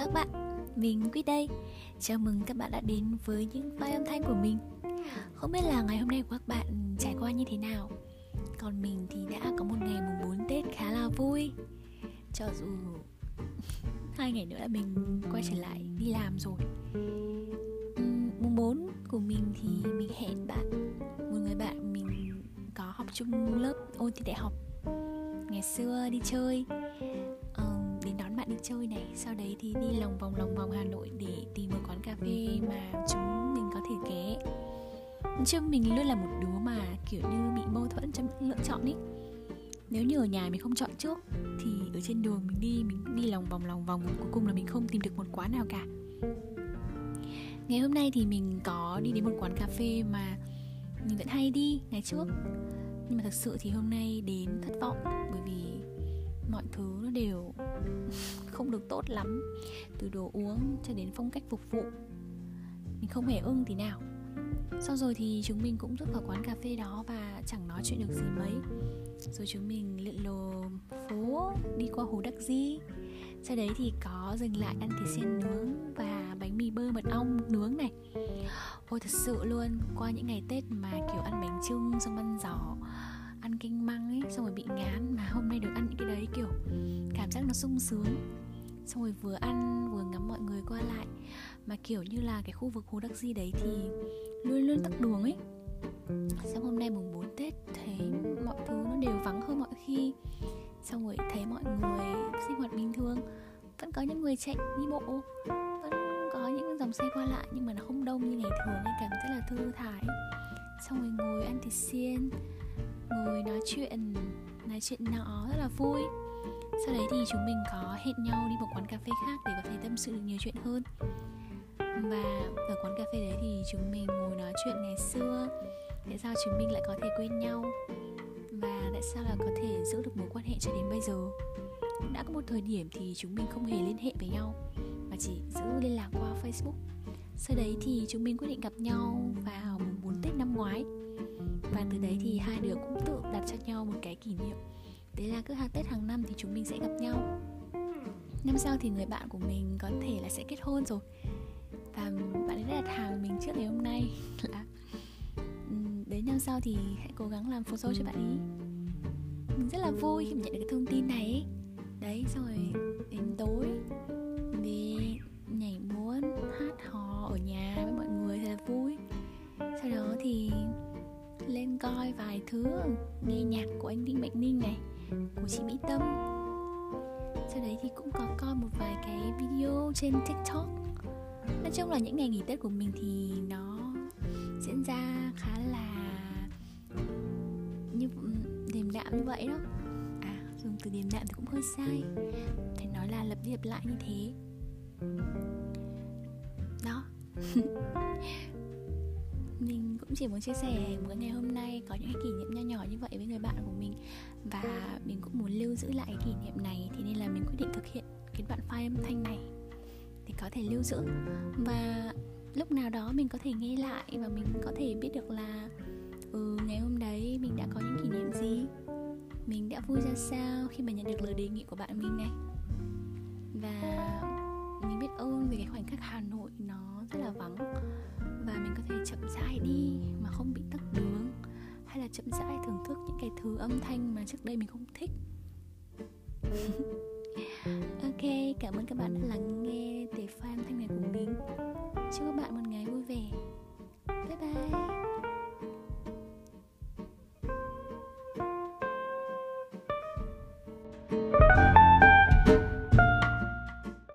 các bạn, mình Quýt đây. Chào mừng các bạn đã đến với những file âm thanh của mình. Không biết là ngày hôm nay của các bạn trải qua như thế nào. Còn mình thì đã có một ngày mùng 4 Tết khá là vui. Cho dù hai ngày nữa là mình quay trở lại đi làm rồi. Mùng 4 của mình thì mình hẹn bạn Một người bạn mình có học chung lớp ôn thi đại học. Ngày xưa đi chơi đi chơi này. Sau đấy thì đi lòng vòng lòng vòng hà nội để tìm một quán cà phê mà chúng mình có thể ghé. Chứ mình luôn là một đứa mà kiểu như bị mâu thuẫn trong lựa chọn ý nếu như ở nhà mình không chọn trước, thì ở trên đường mình đi mình đi lòng vòng lòng vòng. Cuối cùng là mình không tìm được một quán nào cả. Ngày hôm nay thì mình có đi đến một quán cà phê mà mình vẫn hay đi ngày trước. Nhưng mà thật sự thì hôm nay đến thất vọng bởi vì mọi thứ nó đều không được tốt lắm, từ đồ uống cho đến phong cách phục vụ. Mình không hề ưng tí nào. Sau rồi thì chúng mình cũng rút vào quán cà phê đó và chẳng nói chuyện được gì mấy. Rồi chúng mình lượn lồ phố, đi qua hồ đắc di. Sau đấy thì có dừng lại ăn thịt xiên nướng và bánh mì bơ mật ong nướng này. Ôi, thật sự luôn, qua những ngày tết mà kiểu ăn bánh trưng xong ăn giò ăn canh măng ấy, xong rồi bị ngán mà hôm nay được ăn những cái đấy, kiểu, cảm giác nó sung sướng. Xong rồi vừa ăn, vừa ngắm mọi người qua lại. Mà kiểu như là cái khu vực hồ đắc di đấy thì luôn luôn tắc đường ấy. Xong hôm nay mùng 4 tết, thấy mọi thứ nó đều vắng hơn mọi khi. Xong rồi thấy mọi người sinh hoạt bình thường. Vẫn có những người chạy đi bộ, vẫn có những dòng xe qua lại, nhưng mà nó không đông như ngày thường nên cảm rất là thư thái. Xong rồi ngồi ăn thịt xiên ngồi nói chuyện nói chuyện nọ rất là vui. Sau đấy thì chúng mình có hẹn nhau đi một quán cà phê khác để có thể tâm sự được nhiều chuyện hơn. Và ở quán cà phê đấy thì chúng mình ngồi nói chuyện ngày xưa. Tại sao chúng mình lại có thể quên nhau? Và tại sao là có thể giữ được mối quan hệ cho đến bây giờ? Đã có một thời điểm thì chúng mình không hề liên hệ với nhau, mà chỉ giữ liên lạc qua facebook. Sau đấy thì chúng mình quyết định gặp nhau vào mùng 4 Tết năm ngoái và từ đấy thì hai đứa cũng tự đặt cho nhau một cái kỷ niệm. Đấy là cứ hàng tết hàng năm thì chúng mình sẽ gặp nhau. Năm sau thì người bạn của mình có thể là sẽ kết hôn rồi. Và bạn ấy đã đặt hàng mình trước ngày hôm nay là đến năm sau thì hãy cố gắng làm phô dâu cho bạn ấy. Mình rất là vui khi mà nhận được cái thông tin này ấy. đấy, xong rồi đến tối về thứ. Nghe nhạc của anh Đinh Mạnh Ninh này, của chị Mỹ Tâm. Sau đấy thì cũng có coi một vài cái video trên TikTok. Nói chung là những ngày nghỉ Tết của mình thì nó diễn ra khá là như điềm đạm như vậy đó. À dùng từ điềm đạm thì cũng hơi sai. Phải nói là lập đi lập lại như thế. Đó. Mình cũng chỉ muốn chia sẻ một ngày hôm nay có những cái kỷ niệm nho nhỏ như vậy với người bạn của mình. Và mình cũng muốn lưu giữ lại cái kỷ niệm này thì nên là mình quyết định thực hiện cái đoạn file âm thanh này để có thể lưu giữ. Và lúc nào đó mình có thể nghe lại và mình có thể biết được là ừ ngày hôm đấy mình đã có những kỷ niệm gì, mình đã vui ra sao khi mà nhận được lời đề nghị của bạn mình này. Và mình biết ơn về cái khoảnh khắc Hà Nội nó rất là vắng và mình có thể chậm rãi đi mà không bị tắc đường. Hay là chậm rãi thưởng thức những cái thứ âm thanh mà trước đây mình không thích. Ok, cảm ơn các bạn đã lắng